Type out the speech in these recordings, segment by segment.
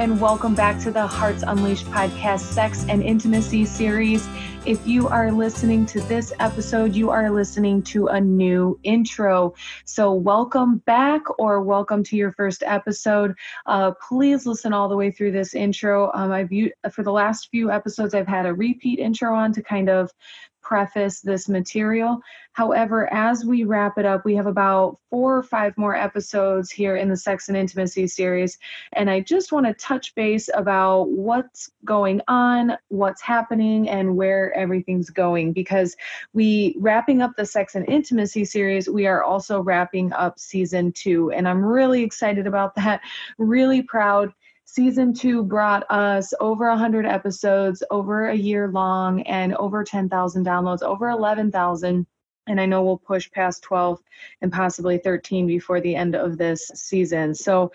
and welcome back to the Hearts Unleashed podcast, Sex and Intimacy series. If you are listening to this episode, you are listening to a new intro. So, welcome back or welcome to your first episode. Uh, please listen all the way through this intro. Um, I've for the last few episodes, I've had a repeat intro on to kind of preface this material. However, as we wrap it up, we have about four or five more episodes here in the Sex and Intimacy series. And I just want to touch base about what's going on, what's happening, and where everything's going. Because we, wrapping up the Sex and Intimacy series, we are also wrapping up season two. And I'm really excited about that, really proud season two brought us over 100 episodes, over a year long, and over 10,000 downloads, over 11,000. And I know we'll push past 12 and possibly 13 before the end of this season. So,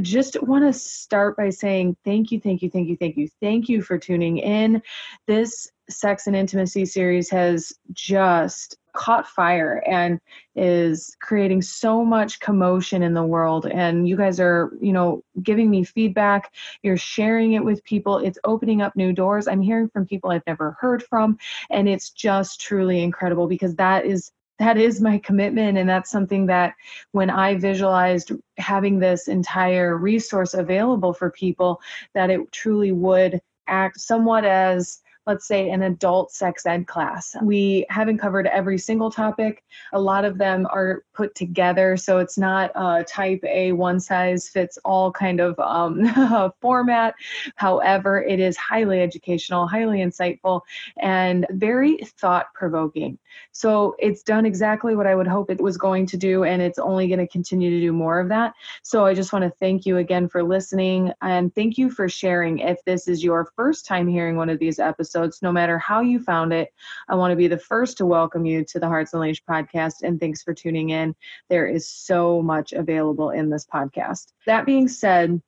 just want to start by saying thank you, thank you, thank you, thank you, thank you for tuning in. This sex and intimacy series has just caught fire and is creating so much commotion in the world. And you guys are you know giving me feedback. You're sharing it with people. It's opening up new doors. I'm hearing from people i've never heard from. And it's just truly incredible because that is that is my commitment. And that's something that when i visualized having this entire resource available for people that it truly would act somewhat as let's say, an adult sex ed class. We haven't covered every single topic. A lot of them are put together, so it's not a type A one size fits all kind of um, format. However, it is highly educational, highly insightful, and very thought provoking. So it's done exactly what I would hope it was going to do, and it's only going to continue to do more of that. So I just want to thank you again for listening and thank you for sharing. If this is your first time hearing one of these episodes, no matter how you found it, I want to be the first to welcome you to the Hearts Unleashed podcast, and thanks for tuning in. There is so much available in this podcast. That being said,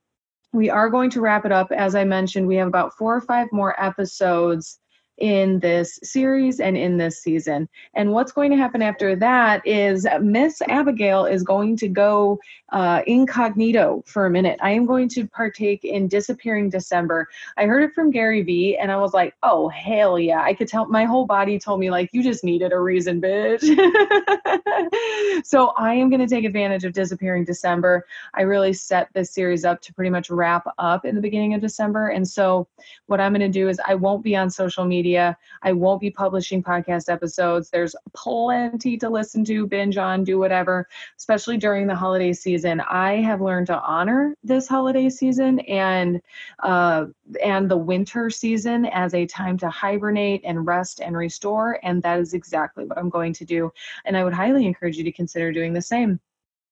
we are going to wrap it up. As I mentioned, we have about four or five more episodes in this series and in this season. And what's going to happen after that is Miss Abigail is going to go uh, incognito for a minute. I am going to partake in Disappearing December. I heard it from Gary Vee and I was like, oh, hell yeah. I could tell my whole body told me, like, you just needed a reason, bitch. so I am going to take advantage of Disappearing December. I really set this series up to pretty much wrap up in the beginning of December. And so what I'm going to do is I won't be on social media media. I won't be publishing podcast episodes. There's plenty to listen to, binge on, do whatever, especially during the holiday season. I have learned to honor this holiday season and uh, and the winter season as a time to hibernate and rest and restore. And that is exactly what I'm going to do. And I would highly encourage you to consider doing the same.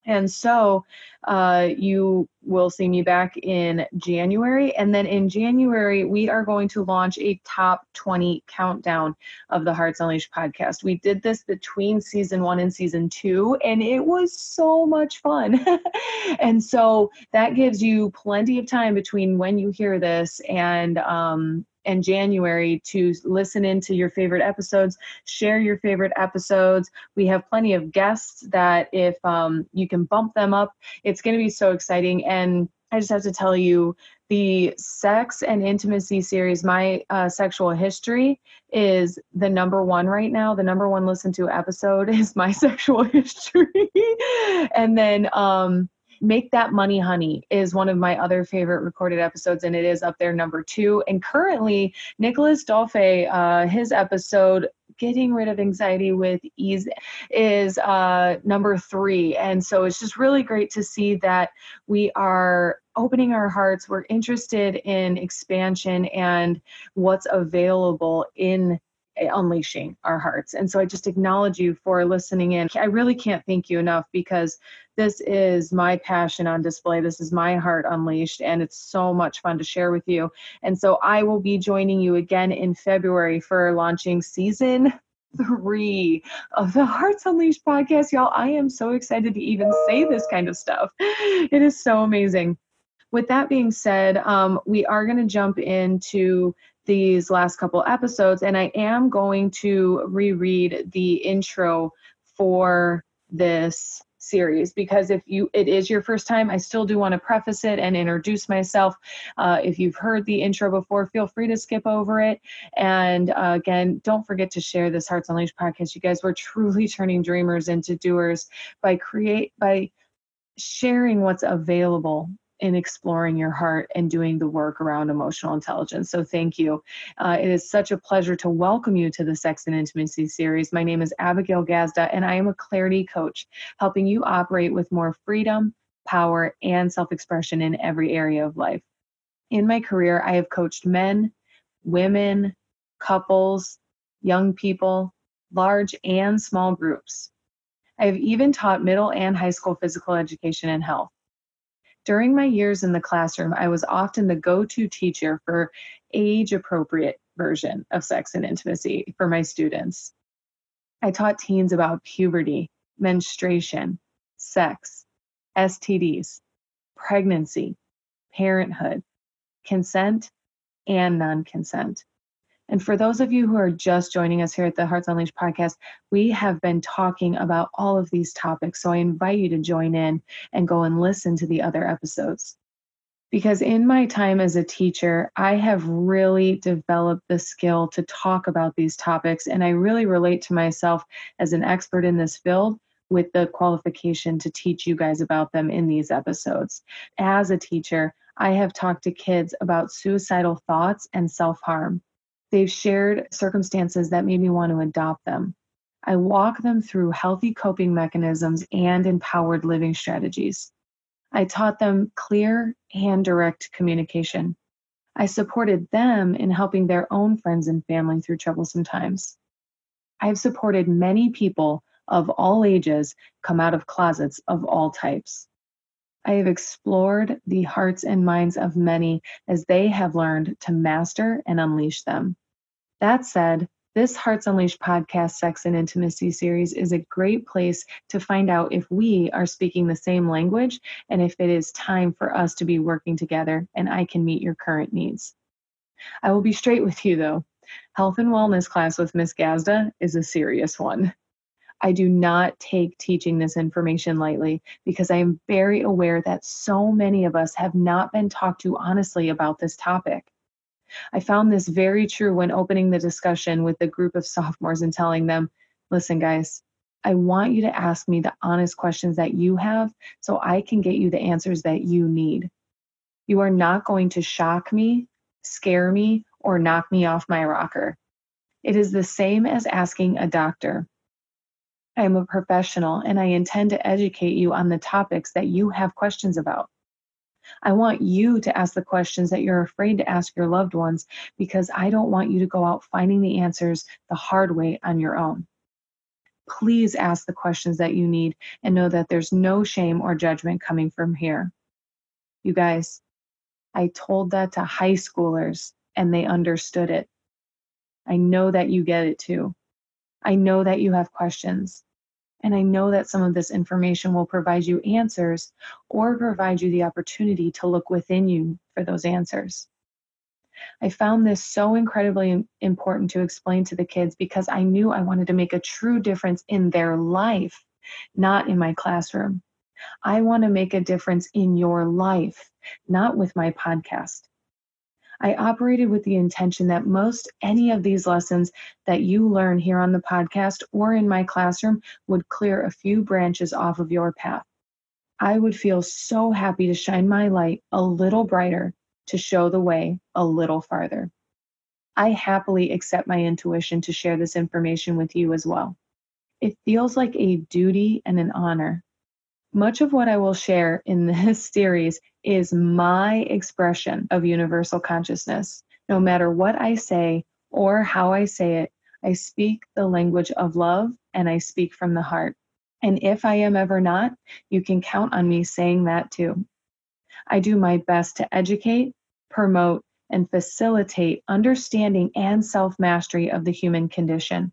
And so uh, you will see me back in January. And then in January, we are going to launch a top 20 countdown of the Hearts Unleashed podcast. We did this between season one and season two, and it was so much fun. and so that gives you plenty of time between when you hear this and um, and January to listen into your favorite episodes, share your favorite episodes. We have plenty of guests that if um, you can bump them up, it's going to be so exciting. And I just have to tell you, the sex and intimacy series, my uh, sexual history, is the number one right now. The number one listened to episode is my sexual history. and then um, Make That Money Honey is one of my other favorite recorded episodes, and it is up there number two. And currently, Nicholas Dolphy, uh, his episode getting rid of anxiety with ease is uh, number three. And so it's just really great to see that we are opening our hearts. We're interested in expansion and what's available in unleashing our hearts. And so I just acknowledge you for listening in. I really can't thank you enough because this is my passion on display. This is my heart unleashed, and it's so much fun to share with you. And so I will be joining you again in February for launching season three of the Hearts Unleashed podcast. Y'all, I am so excited to even say this kind of stuff. It is so amazing. With that being said, um, we are going to jump into these last couple episodes, and I am going to reread the intro for this series because if you it is your first time i still do want to preface it and introduce myself. Uh, if you've heard the intro before feel free to skip over it. And uh, again don't forget to share this hearts unleashed podcast. You guys we're truly turning dreamers into doers by create by sharing what's available in exploring your heart and doing the work around emotional intelligence. So, thank you. Uh, it is such a pleasure to welcome you to the Sex and Intimacy series. My name is Abigail Gazda, and I am a clarity coach, helping you operate with more freedom, power, and self expression in every area of life. In my career, I have coached men, women, couples, young people, large and small groups. I have even taught middle and high school physical education and health. During my years in the classroom, I was often the go to teacher for age appropriate version of sex and intimacy for my students. I taught teens about puberty, menstruation, sex, STDs, pregnancy, parenthood, consent, and non consent. And for those of you who are just joining us here at the Hearts Unleashed podcast, we have been talking about all of these topics. So I invite you to join in and go and listen to the other episodes. Because in my time as a teacher, I have really developed the skill to talk about these topics. And I really relate to myself as an expert in this field with the qualification to teach you guys about them in these episodes. As a teacher, I have talked to kids about suicidal thoughts and self harm. They've shared circumstances that made me want to adopt them. I walk them through healthy coping mechanisms and empowered living strategies. I taught them clear and direct communication. I supported them in helping their own friends and family through troublesome times. I've supported many people of all ages come out of closets of all types. I have explored the hearts and minds of many as they have learned to master and unleash them. That said, this Hearts Unleashed podcast, Sex and Intimacy series is a great place to find out if we are speaking the same language and if it is time for us to be working together and I can meet your current needs. I will be straight with you though. Health and wellness class with Miss Gazda is a serious one. I do not take teaching this information lightly because I am very aware that so many of us have not been talked to honestly about this topic. I found this very true when opening the discussion with the group of sophomores and telling them, listen, guys, I want you to ask me the honest questions that you have so I can get you the answers that you need. You are not going to shock me, scare me, or knock me off my rocker. It is the same as asking a doctor. I am a professional and I intend to educate you on the topics that you have questions about. I want you to ask the questions that you're afraid to ask your loved ones because I don't want you to go out finding the answers the hard way on your own. Please ask the questions that you need and know that there's no shame or judgment coming from here. You guys, I told that to high schoolers and they understood it. I know that you get it too. I know that you have questions. And I know that some of this information will provide you answers or provide you the opportunity to look within you for those answers. I found this so incredibly important to explain to the kids because I knew I wanted to make a true difference in their life, not in my classroom. I want to make a difference in your life, not with my podcast. I operated with the intention that most any of these lessons that you learn here on the podcast or in my classroom would clear a few branches off of your path. I would feel so happy to shine my light a little brighter to show the way a little farther. I happily accept my intuition to share this information with you as well. It feels like a duty and an honor much of what I will share in this series is my expression of universal consciousness. No matter what I say or how I say it, I speak the language of love and I speak from the heart. And if I am ever not, you can count on me saying that too. I do my best to educate, promote, and facilitate understanding and self mastery of the human condition.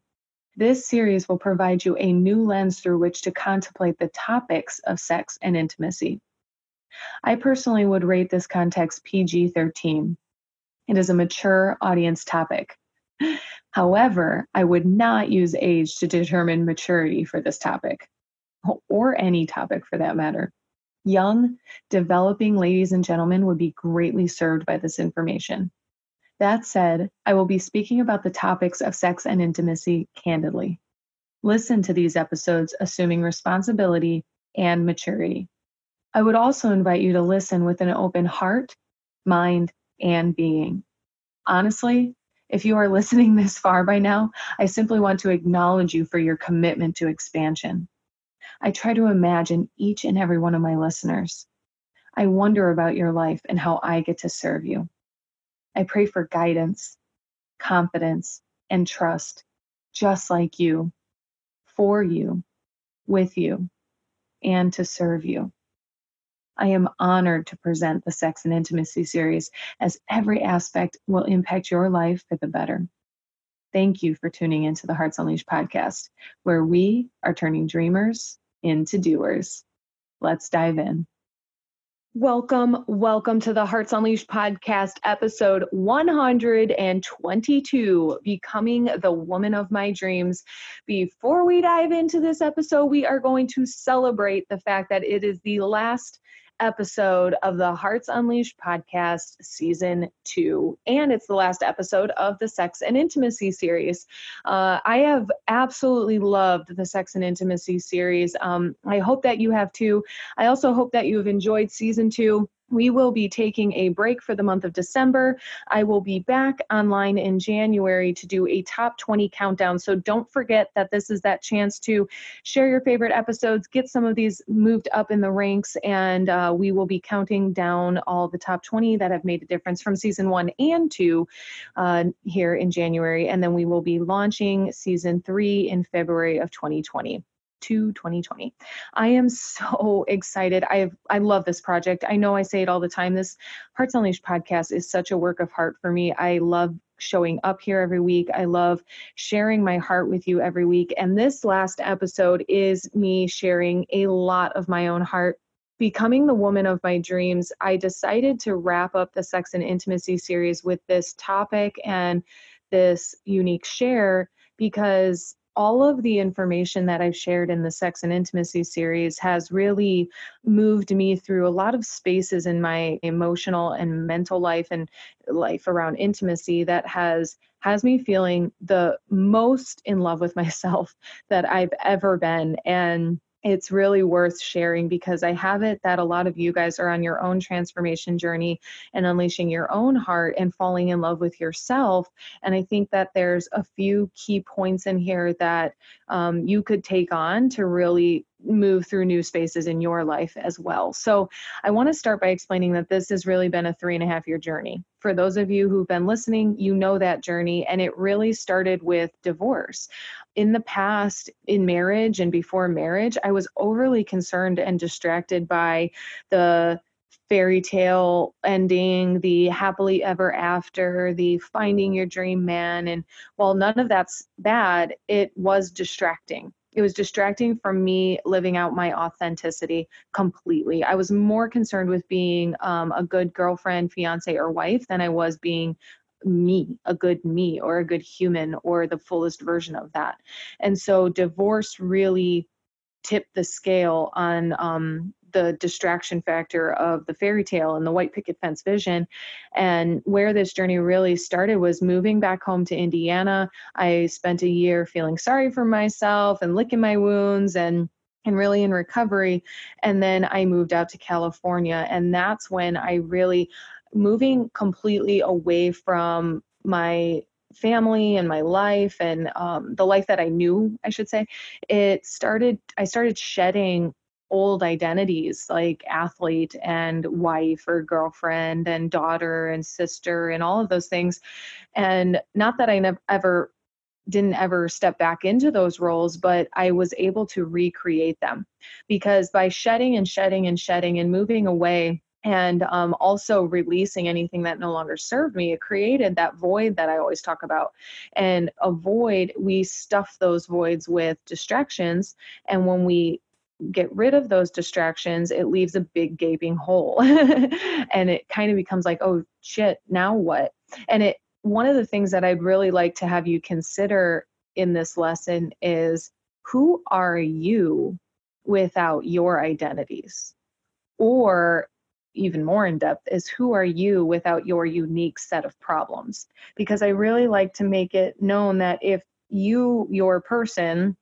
This series will provide you a new lens through which to contemplate the topics of sex and intimacy. I personally would rate this context PG 13. It is a mature audience topic. However, I would not use age to determine maturity for this topic. or any topic for that matter. Young, developing ladies and gentlemen would be greatly served by this information. That said, I will be speaking about the topics of sex and intimacy candidly. Listen to these episodes assuming responsibility and maturity. I would also invite you to listen with an open heart, mind, and being. Honestly, if you are listening this far by now, I simply want to acknowledge you for your commitment to expansion. I try to imagine each and every one of my listeners. I wonder about your life and how I get to serve you. I pray for guidance, confidence, and trust, just like you, for you, with you, and to serve you. I am honored to present the Sex and Intimacy series as every aspect will impact your life for the better. Thank you for tuning into the Hearts Unleashed podcast, where we are turning dreamers into doers. Let's dive in. Welcome, welcome to the Hearts Unleashed podcast, episode 122 Becoming the Woman of My Dreams. Before we dive into this episode, we are going to celebrate the fact that it is the last episode of the Hearts Unleashed podcast, season two. And it's the last episode of the Sex and Intimacy series. Uh, I have absolutely loved the Sex and Intimacy series. Um, I hope that you have too. I also hope that you have enjoyed season two we will be taking a break for the month of December. I will be back online in January to do a top 20 countdown. So don't forget that this is that chance to share your favorite episodes, get some of these moved up in the ranks, and uh, we will be counting down all the top 20 that have made a difference from season one and two uh, here in January. And then we will be launching season three in February of 2020 to 2020. I am so excited. I I love this project. I know I say it all the time. This Hearts Unleashed podcast is such a work of heart for me. I love showing up here every week. I love sharing my heart with you every week. And this last episode is me sharing a lot of my own heart. Becoming the woman of my dreams, I decided to wrap up the sex and intimacy series with this topic and this unique share because all of the information that I've shared in the Sex and Intimacy series has really moved me through a lot of spaces in my emotional and mental life and life around intimacy that has has me feeling the most in love with myself that I've ever been. And it's really worth sharing because I have it that a lot of you guys are on your own transformation journey and unleashing your own heart and falling in love with yourself. And I think that there's a few key points in here that um, you could take on to really move through new spaces in your life as well. So, I want to start by explaining that this has really been a three and a half year journey. For those of you who've been listening, you know that journey, and it really started with divorce. In the past, in marriage and before marriage, I was overly concerned and distracted by the fairy tale ending, the happily ever after, the finding your dream man. And while none of that's bad, it was distracting it was distracting from me living out my authenticity completely. I was more concerned with being um, a good girlfriend, fiance, or wife than I was being me, a good me, or a good human, or the fullest version of that. And so divorce really tipped the scale on um, the distraction factor of the fairy tale and the white picket fence vision. And where this journey really started was moving back home to Indiana. I spent a year feeling sorry for myself and licking my wounds and and really in recovery. And then I moved out to California. And that's when I really moving completely away from my family and my life and um, the life that I knew, I should say, it started, I started shedding old identities like athlete and wife or girlfriend and daughter and sister and all of those things. And not that I never ever didn't ever step back into those roles, but I was able to recreate them because by shedding and shedding and shedding and moving away, and um, also releasing anything that no longer served me, it created that void that I always talk about. And a void, we stuff those voids with distractions. And when we get rid of those distractions, it leaves a big gaping hole. and it kind of becomes like, oh shit, now what? And it one of the things that I'd really like to have you consider in this lesson is who are you without your identities? Or even more in depth is who are you without your unique set of problems? Because I really like to make it known that if you, your person,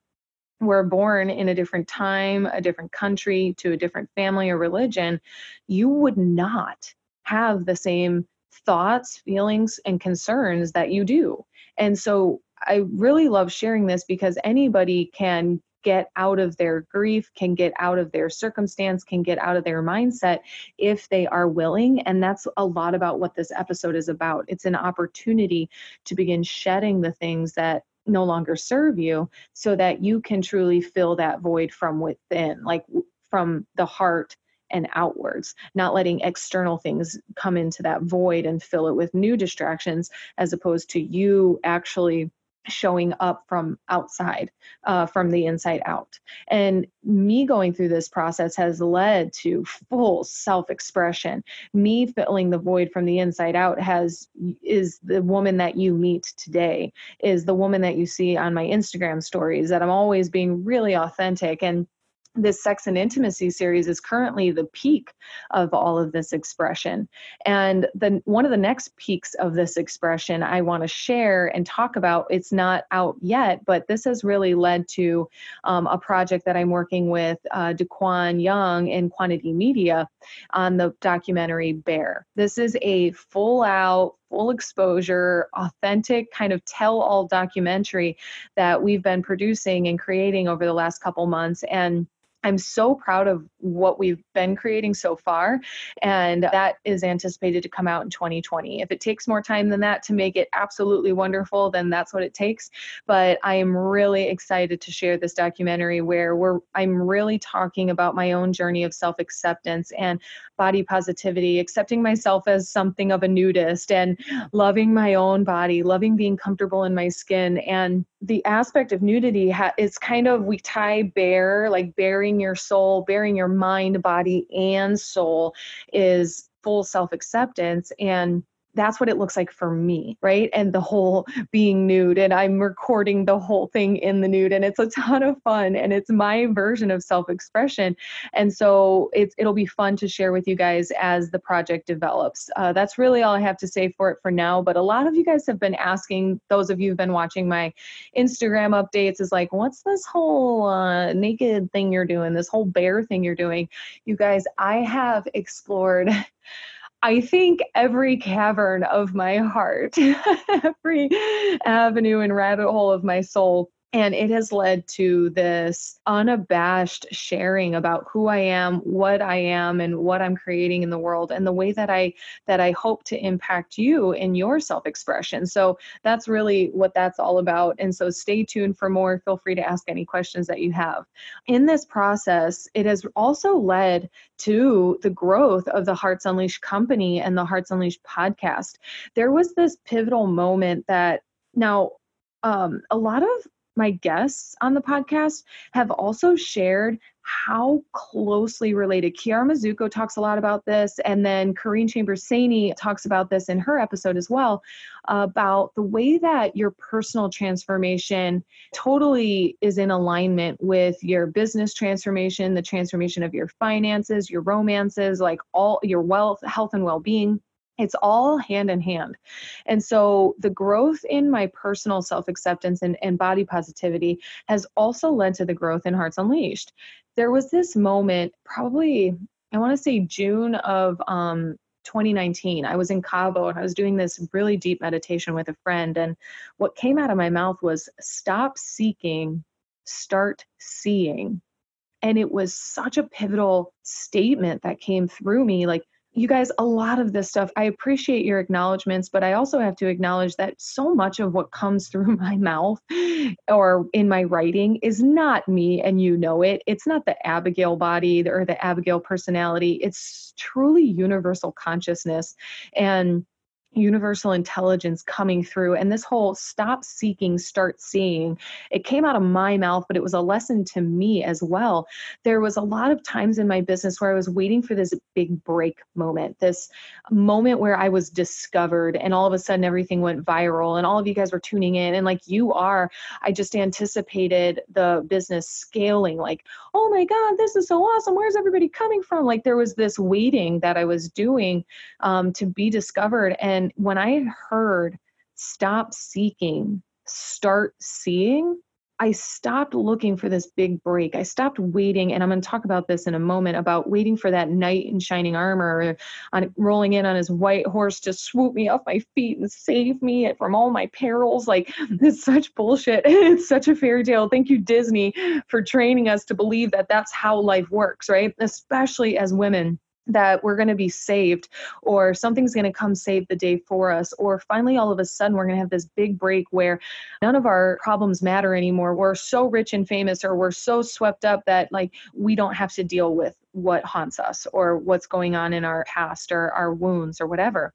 were born in a different time, a different country, to a different family or religion, you would not have the same thoughts, feelings, and concerns that you do. And so I really love sharing this because anybody can get out of their grief, can get out of their circumstance, can get out of their mindset if they are willing. And that's a lot about what this episode is about. It's an opportunity to begin shedding the things that no longer serve you so that you can truly fill that void from within, like from the heart and outwards, not letting external things come into that void and fill it with new distractions, as opposed to you actually showing up from outside, uh, from the inside out. And me going through this process has led to full self-expression. Me filling the void from the inside out has is the woman that you meet today, is the woman that you see on my Instagram stories, that I'm always being really authentic and this sex and intimacy series is currently the peak of all of this expression. And then one of the next peaks of this expression i want to share and talk about it's not out yet but this has really led to um, a project that i'm working with uh, daquan young in quantity media on the documentary bare. This is a full out full exposure, authentic kind of tell all documentary that we've been producing and creating over the last couple months. And I'm so proud of what we've been creating so far, and that is anticipated to come out in 2020. If it takes more time than that to make it absolutely wonderful, then that's what it takes. But I am really excited to share this documentary where we're I'm really talking about my own journey of self-acceptance and body positivity, accepting myself as something of a nudist, and loving my own body, loving being comfortable in my skin, and the aspect of nudity ha- is kind of we tie bare like bearing your soul bearing your mind body and soul is full self acceptance and that's what it looks like for me, right? And the whole being nude, and I'm recording the whole thing in the nude, and it's a ton of fun, and it's my version of self-expression, and so it's it'll be fun to share with you guys as the project develops. Uh, that's really all I have to say for it for now. But a lot of you guys have been asking, those of you who've been watching my Instagram updates, is like, what's this whole uh, naked thing you're doing? This whole bare thing you're doing? You guys, I have explored. I think every cavern of my heart, every avenue and rabbit hole of my soul and it has led to this unabashed sharing about who i am what i am and what i'm creating in the world and the way that i that i hope to impact you in your self expression so that's really what that's all about. And so stay tuned for more. Feel free to ask any questions that you have. In this process it has also led to the growth of the hearts unleashed company and the hearts unleashed podcast. There was this pivotal moment that now um, a lot of my guests on the podcast have also shared how closely related. Kiara Mizuko talks a lot about this, and then Kareen Chambers talks about this in her episode as well about the way that your personal transformation totally is in alignment with your business transformation, the transformation of your finances, your romances, like all your wealth, health, and well being it's all hand in hand. And so the growth in my personal self acceptance and, and body positivity has also led to the growth in Hearts Unleashed. There was this moment, probably, I want to say June of um, 2019. I was in Cabo and I was doing this really deep meditation with a friend. And what came out of my mouth was stop seeking, start seeing. And it was such a pivotal statement that came through me like, you guys, a lot of this stuff, I appreciate your acknowledgments, but I also have to acknowledge that so much of what comes through my mouth or in my writing is not me, and you know it. It's not the Abigail body or the Abigail personality. It's truly universal consciousness. And universal intelligence coming through and this whole stop seeking start seeing it came out of my mouth but it was a lesson to me as well. There was a lot of times in my business where i was waiting for this big break moment this moment where i was discovered and all of a sudden everything went viral and all of you guys were tuning in and like you are. I just anticipated the business scaling like oh my god this is so awesome. Where's everybody coming from? Like there was this waiting that i was doing um, to be discovered and and when I heard stop seeking, start seeing, I stopped looking for this big break. I stopped waiting, and I'm going to talk about this in a moment about waiting for that knight in shining armor on rolling in on his white horse to swoop me off my feet and save me from all my perils. Like it's such bullshit. It's such a fairy tale. Thank you, Disney, for training us to believe that that's how life works, right? Especially as women that we're going to be saved or something's going to come save the day for us or finally all of a sudden we're going to have this big break where none of our problems matter anymore. We're so rich and famous or we're so swept up that like we don't have to deal with what haunts us or what's going on in our past or our wounds or whatever.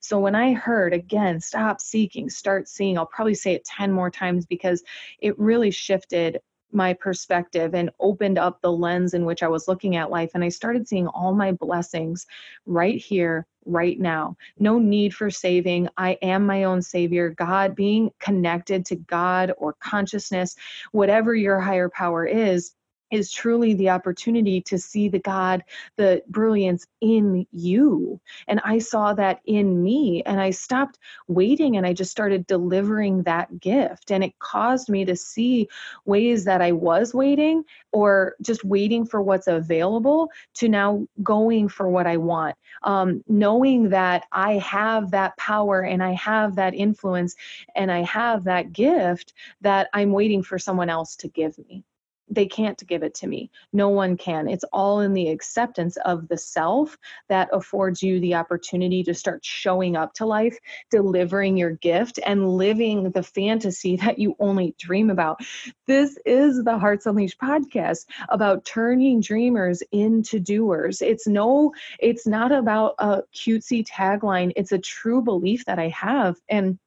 So when i heard again stop seeking start seeing i'll probably say it 10 more times because it really shifted my perspective and opened up the lens in which I was looking at life. And I started seeing all my blessings right here, right now. No need for saving. I am my own savior. God, being connected to God or consciousness, whatever your higher power is, is truly the opportunity to see the God, the brilliance in you. And I saw that in me, and I stopped waiting and I just started delivering that gift. And it caused me to see ways that I was waiting or just waiting for what's available to now going for what I want. Um, knowing that I have that power and I have that influence and I have that gift that I'm waiting for someone else to give me they can't give it to me. No one can. It's all in the acceptance of the self that affords you the opportunity to start showing up to life, delivering your gift, and living the fantasy that you only dream about. This is the Hearts Unleashed podcast about turning dreamers into doers. It's no, it's not about a cutesy tagline. It's a true belief that I have. And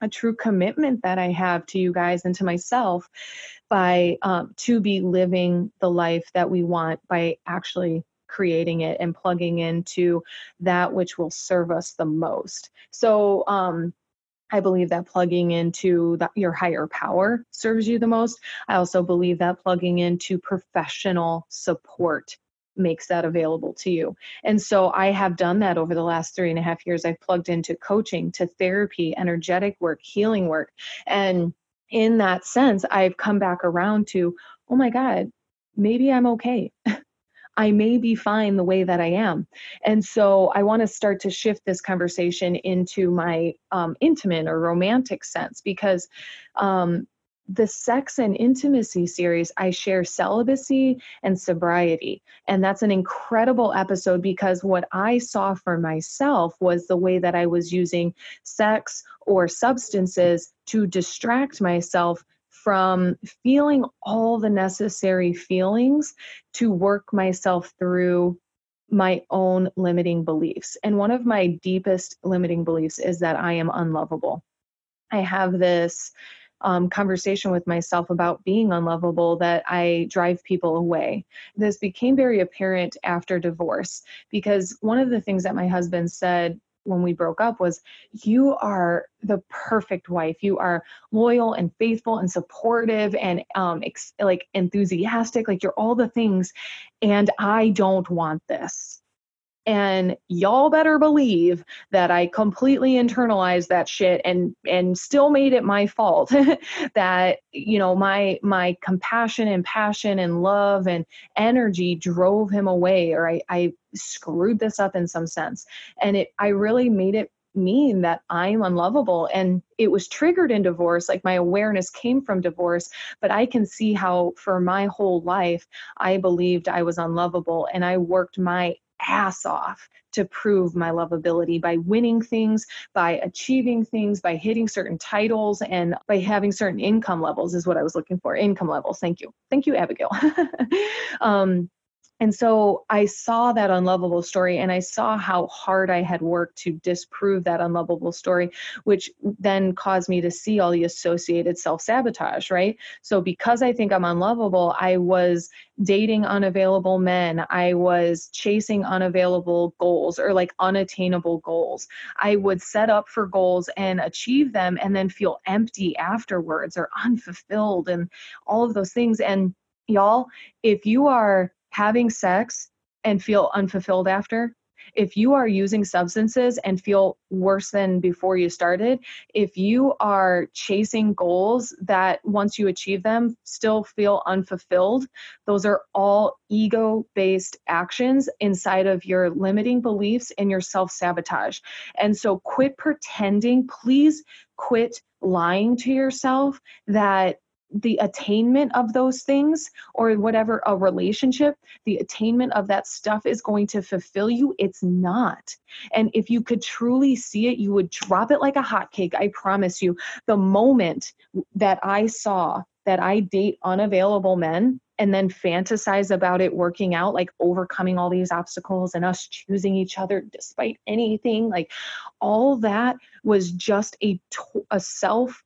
a true commitment that I have to you guys and to myself by um, to be living the life that we want by actually creating it and plugging into that which will serve us the most. So, um, I believe that plugging into the, your higher power serves you the most. I also believe that plugging into professional support makes that available to you. And so I have done that over the last three and a half years. I've plugged into coaching, to therapy, energetic work, healing work. And in that sense, I've come back around to, oh my God, maybe I'm okay. I may be fine the way that I am. And so I want to start to shift this conversation into my um, intimate or romantic sense because um, the sex and intimacy series, I share celibacy and sobriety. And that's an incredible episode because what I saw for myself was the way that I was using sex or substances to distract myself from feeling all the necessary feelings to work myself through my own limiting beliefs. And one of my deepest limiting beliefs is that I am unlovable. I have this um, conversation with myself about being unlovable that I drive people away. This became very apparent after divorce because one of the things that my husband said when we broke up was you are the perfect wife you are loyal and faithful and supportive and um ex- like enthusiastic like you're all the things and i don't want this and y'all better believe that i completely internalized that shit and and still made it my fault that you know my my compassion and passion and love and energy drove him away or i i screwed this up in some sense and it i really made it mean that I'm unlovable. And it was triggered in divorce. Like my awareness came from divorce, but I can see how for my whole life, I believed I was unlovable and I worked my ass off to prove my lovability by winning things, by achieving things, by hitting certain titles, and by having certain income levels, is what I was looking for. Income levels. Thank you. Thank you, Abigail. um, and so I saw that unlovable story and I saw how hard I had worked to disprove that unlovable story, which then caused me to see all the associated self sabotage, right? So because I think I'm unlovable, I was dating unavailable men. I was chasing unavailable goals or like unattainable goals. I would set up for goals and achieve them and then feel empty afterwards or unfulfilled and all of those things. And y'all, if you are having sex and feel unfulfilled after, if you are using substances and feel worse than before you started, if you are chasing goals that once you achieve them still feel unfulfilled, those are all ego based actions inside of your limiting beliefs and your self sabotage. And so quit pretending, please quit lying to yourself that the attainment of those things or whatever a relationship the attainment of that stuff is going to fulfill you. It's not. And if you could truly see it you would drop it like a hotcake i promise you. The moment that i saw that i date unavailable men and then fantasize about it working out like overcoming all these obstacles and us choosing each other despite anything like all that was just a a self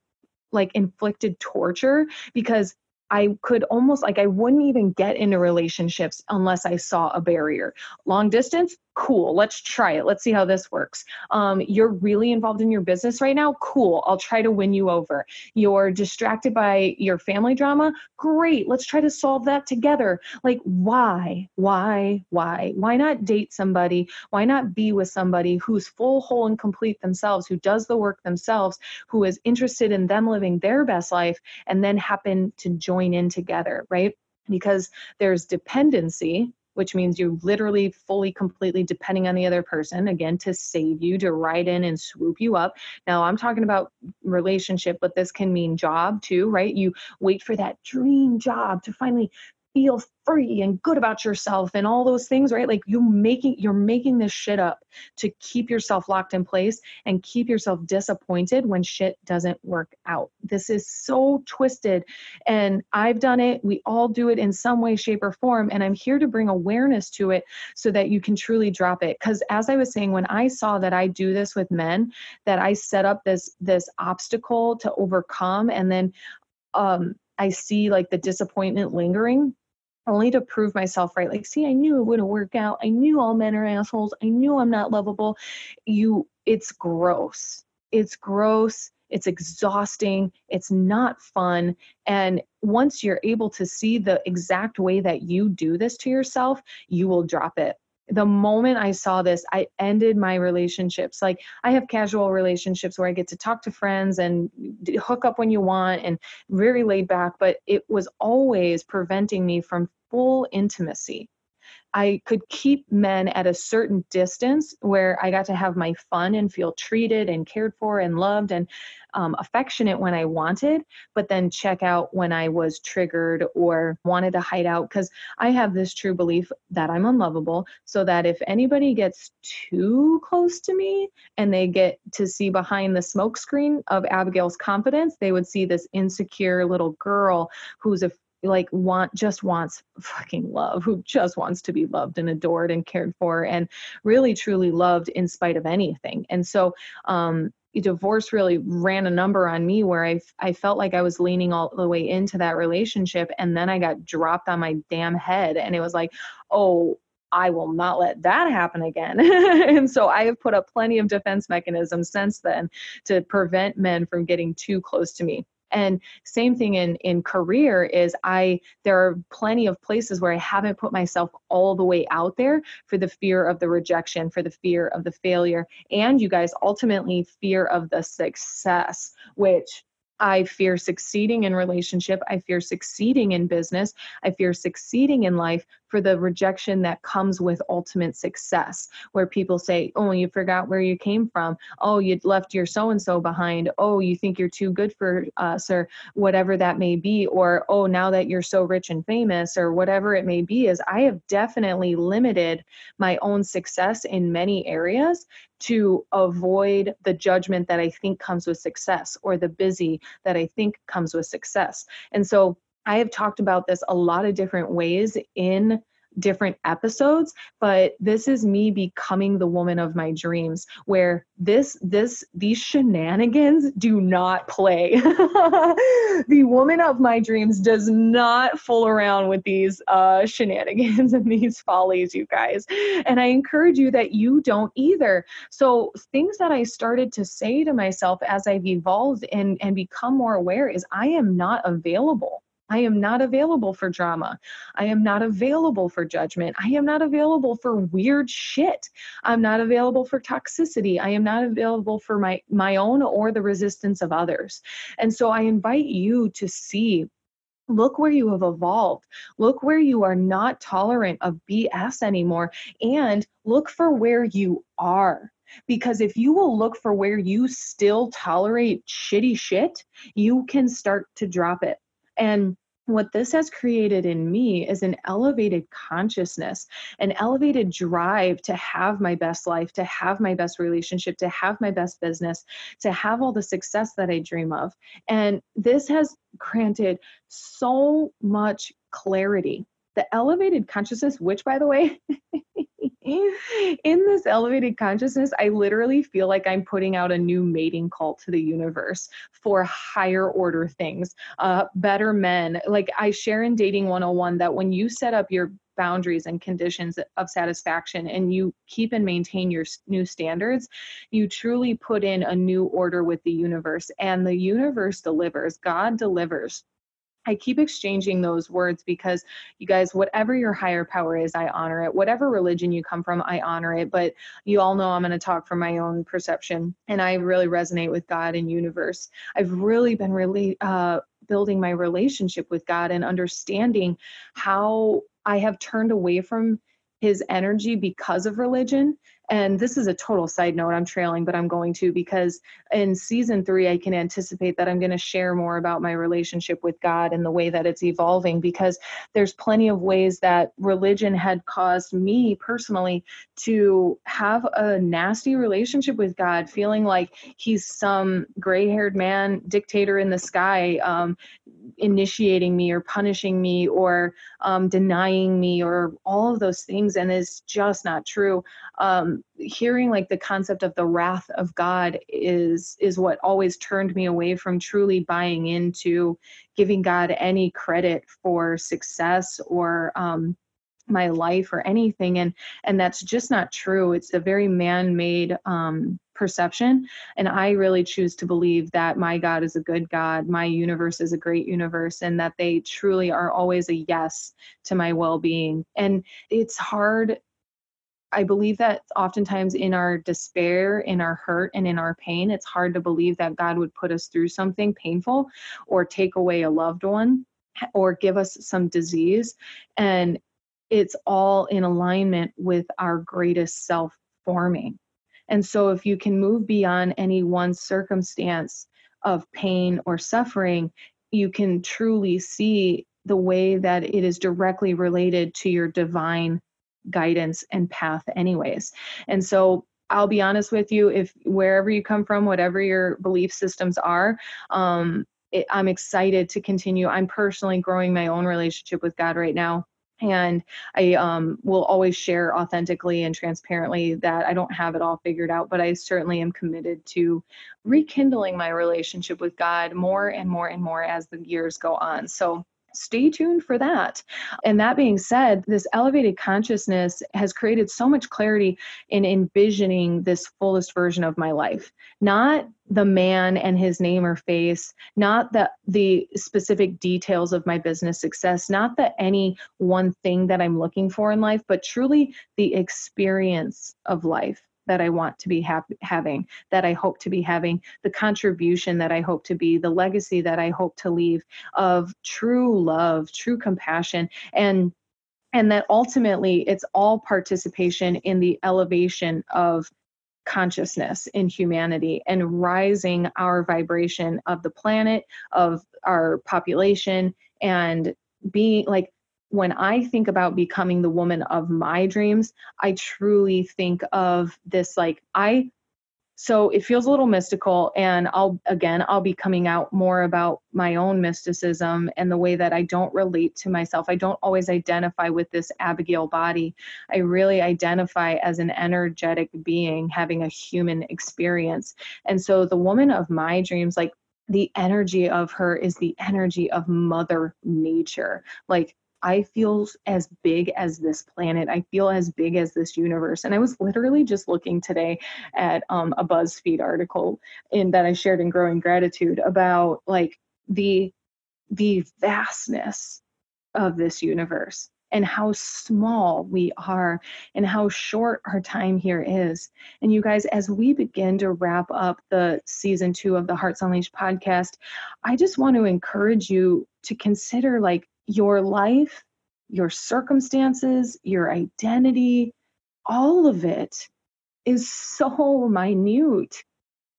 like inflicted torture because I could almost like I wouldn't even get into relationships unless I saw a barrier. Long distance, cool let's try it let's see how this works. Um, you're really involved in your business right now? Cool i'll try to win you over. You're distracted by your family drama? Great let's try to solve that together. Like why why why? Why not date somebody? Why not be with somebody who's full whole and complete themselves who does the work themselves who is interested in them living their best life and then happen to join in together right? Because there's dependency which means you're literally fully completely depending on the other person again to save you to ride in and swoop you up. Now i'm talking about relationship but this can mean job too right? You wait for that dream job to finally feel free and good about yourself and all those things right? Like you making you're making this shit up to keep yourself locked in place and keep yourself disappointed when shit doesn't work out. This is so twisted and i've done it. We all do it in some way shape or form and i'm here to bring awareness to it so that you can truly drop it. Because as i was saying when i saw that i do this with men that i set up this this obstacle to overcome and then um I see like the disappointment lingering only to prove myself right. Like, see, I knew it wouldn't work out. I knew all men are assholes. I knew I'm not lovable. You, it's gross. It's gross. It's exhausting. It's not fun. And once you're able to see the exact way that you do this to yourself, you will drop it the moment I saw this, I ended my relationships. Like I have casual relationships where I get to talk to friends and hook up when you want and very laid back, but it was always preventing me from full intimacy. I could keep men at a certain distance where I got to have my fun and feel treated and cared for and loved and um, affectionate when I wanted, but then check out when I was triggered or wanted to hide out. Because I have this true belief that I'm unlovable, so that if anybody gets too close to me and they get to see behind the smokescreen of Abigail's confidence, they would see this insecure little girl who's a like want just wants fucking love who just wants to be loved and adored and cared for and really truly loved in spite of anything and so um divorce really ran a number on me where I, I felt like I was leaning all the way into that relationship and then I got dropped on my damn head and it was like oh I will not let that happen again. and so I have put up plenty of defense mechanisms since then to prevent men from getting too close to me and same thing in in career is i there are plenty of places where i haven't put myself all the way out there for the fear of the rejection for the fear of the failure and you guys ultimately fear of the success which I fear succeeding in relationship. I fear succeeding in business. I fear succeeding in life for the rejection that comes with ultimate success, where people say, Oh, you forgot where you came from. Oh, you left your so and so behind. Oh, you think you're too good for us, or whatever that may be. Or, Oh, now that you're so rich and famous, or whatever it may be, is I have definitely limited my own success in many areas to avoid the judgment that I think comes with success or the busy that I think comes with success. And so I have talked about this a lot of different ways in different episodes, but this is me becoming the woman of my dreams where this this these shenanigans do not play. the woman of my dreams does not fool around with these uh, shenanigans and these follies, you guys. And I encourage you that you don't either. So things that I started to say to myself as I've evolved and and become more aware is I am not available I am not available for drama. I am not available for judgment. I am not available for weird shit. I'm not available for toxicity. I am not available for my my own or the resistance of others. And so I invite you to see look where you have evolved look where you are not tolerant of bs anymore and look for where you are because if you will look for where you still tolerate shitty shit you can start to drop it and what this has created in me is an elevated consciousness, an elevated drive to have my best life, to have my best relationship, to have my best business, to have all the success that I dream of. And this has granted so much clarity. The elevated consciousness, which by the way, in this elevated consciousness, I literally feel like I'm putting out a new mating call to the universe for higher order things, uh, better men. Like I share in Dating 101 that when you set up your boundaries and conditions of satisfaction and you keep and maintain your new standards, you truly put in a new order with the universe, and the universe delivers. God delivers. I keep exchanging those words because you guys, whatever your higher power is, I honor it. Whatever religion you come from, I honor it. But you all know I'm going to talk from my own perception, and I really resonate with God and universe. I've really been really uh, building my relationship with God and understanding how I have turned away from His energy because of religion and this is a total side note, I'm trailing, but I'm going to because in season three, I can anticipate that I'm going to share more about my relationship with God and the way that it's evolving because there's plenty of ways that religion had caused me personally to have a nasty relationship with God, feeling like he's some gray haired man, dictator in the sky, um, initiating me or punishing me or um, denying me or all of those things. And it's just not true. Um, hearing like the concept of the wrath of god is is what always turned me away from truly buying into giving god any credit for success or um my life or anything. And and that's just not true. It's a very man-made um perception. And i really choose to believe that my god is a good god my universe is a great universe and that they truly are always a yes to my well-being. And it's hard I believe that oftentimes in our despair, in our hurt, and in our pain, it's hard to believe that God would put us through something painful or take away a loved one or give us some disease. And it's all in alignment with our greatest self forming. And so, if you can move beyond any one circumstance of pain or suffering, you can truly see the way that it is directly related to your divine guidance and path anyways and so I'll be honest with you, if wherever you come from, whatever your belief systems are, um, it, I'm excited to continue. I'm personally growing my own relationship with God right now. And I um, will always share authentically and transparently that I don't have it all figured out, but I certainly am committed to rekindling my relationship with God more and more and more as the years go on. So stay tuned for that. And that being said, this elevated consciousness has created so much clarity in envisioning this fullest version of my life. Not the man and his name or face, not the the specific details of my business success, not the any one thing that I'm looking for in life, but truly the experience of life that I want to be ha- having, that I hope to be having, the contribution that I hope to be, the legacy that I hope to leave of true love, true compassion, and and that ultimately it's all participation in the elevation of consciousness in humanity and rising our vibration of the planet, of our population, and being like when I think about becoming the woman of my dreams, I truly think of this like I so it feels a little mystical and i'll again i'll be coming out more about my own mysticism and the way that i don't relate to myself. I don't always identify with this abigail body. I really identify as an energetic being having a human experience. And so the woman of my dreams like the energy of her is the energy of mother nature. Like I feel as big as this planet. I feel as big as this universe. And I was literally just looking today at um, a BuzzFeed article in that I shared in Growing Gratitude about like the the vastness of this universe and how small we are and how short our time here is. And you guys, as we begin to wrap up the season two of the Hearts Unleashed podcast, I just want to encourage you to consider like your life, your circumstances, your identity, all of it is so minute.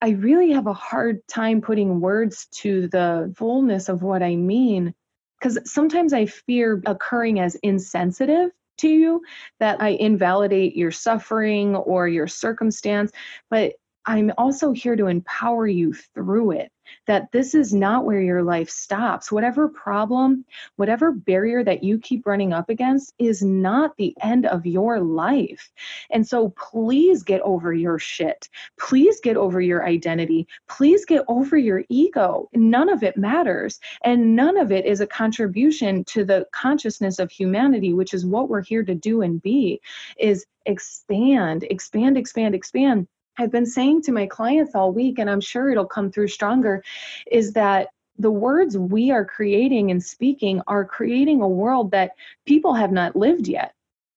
I really have a hard time putting words to the fullness of what I mean because sometimes I fear occurring as insensitive to you, that I invalidate your suffering or your circumstance. But I'm also here to empower you through it. That this is not where your life stops. Whatever problem, whatever barrier that you keep running up against is not the end of your life. And so please get over your shit. Please get over your identity. Please get over your ego. None of it matters. And none of it is a contribution to the consciousness of humanity, which is what we're here to do and be, is expand, expand, expand, expand I've been saying to my clients all week, and I'm sure it'll come through stronger, is that the words we are creating and speaking are creating a world that people have not lived yet.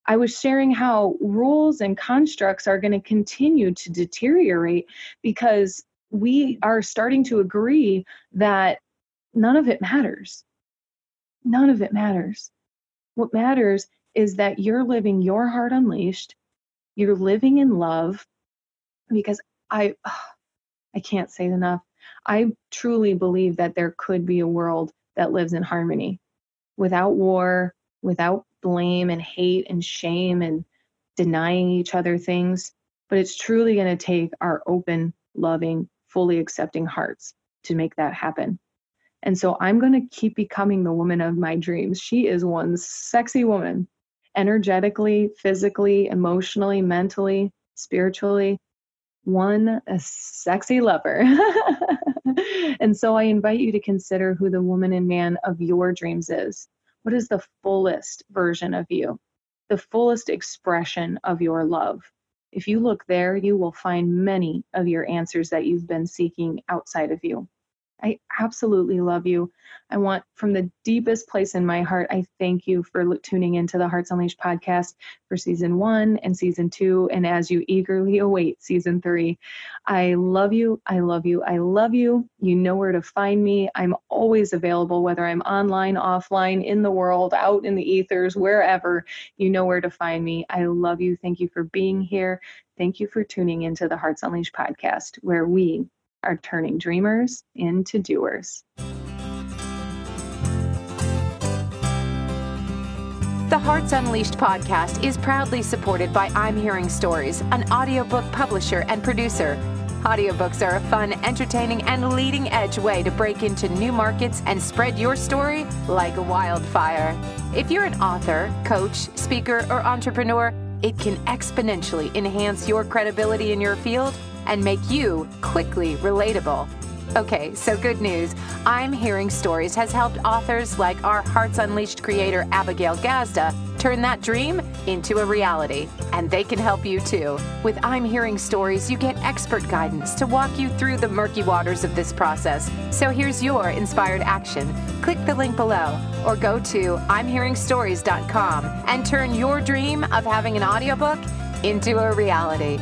I was sharing how rules and constructs are going to continue to deteriorate because we are starting to agree that none of it matters. None of it matters. What matters is that you're living your heart unleashed, you're living in love, because I I can't say enough. I truly believe that there could be a world that lives in harmony without war, without blame and hate and shame and denying each other things. But it's truly going to take our open, loving, fully accepting hearts to make that happen. And so I'm going to keep becoming the woman of my dreams. She is one sexy woman, energetically, physically, emotionally, mentally, spiritually one a sexy lover. and so I invite you to consider who the woman and man of your dreams is. What is the fullest version of you? The fullest expression of your love. If you look there, you will find many of your answers that you've been seeking outside of you. I absolutely love you. I want, from the deepest place in my heart, I thank you for tuning into the Hearts Unleashed podcast for season one and season two. And as you eagerly await season three, I love you. I love you. I love you. You know where to find me. I'm always available, whether I'm online, offline, in the world, out in the ethers, wherever. You know where to find me. I love you. Thank you for being here. Thank you for tuning into the Hearts Unleashed podcast, where we are turning dreamers into doers. The Hearts Unleashed podcast is proudly supported by I'm Hearing Stories, an audiobook publisher and producer. Audiobooks are a fun, entertaining, and leading edge way to break into new markets and spread your story like a wildfire. If you're an author, coach, speaker, or entrepreneur, it can exponentially enhance your credibility in your field and make you quickly relatable. Okay, so good news. I'm Hearing Stories has helped authors like our Hearts Unleashed creator Abigail Gazda turn that dream into a reality. And they can help you too. With I'm Hearing Stories, you get expert guidance to walk you through the murky waters of this process. So here's your inspired action. Click the link below or go to I'mHearingStories.com and turn your dream of having an audiobook into a reality.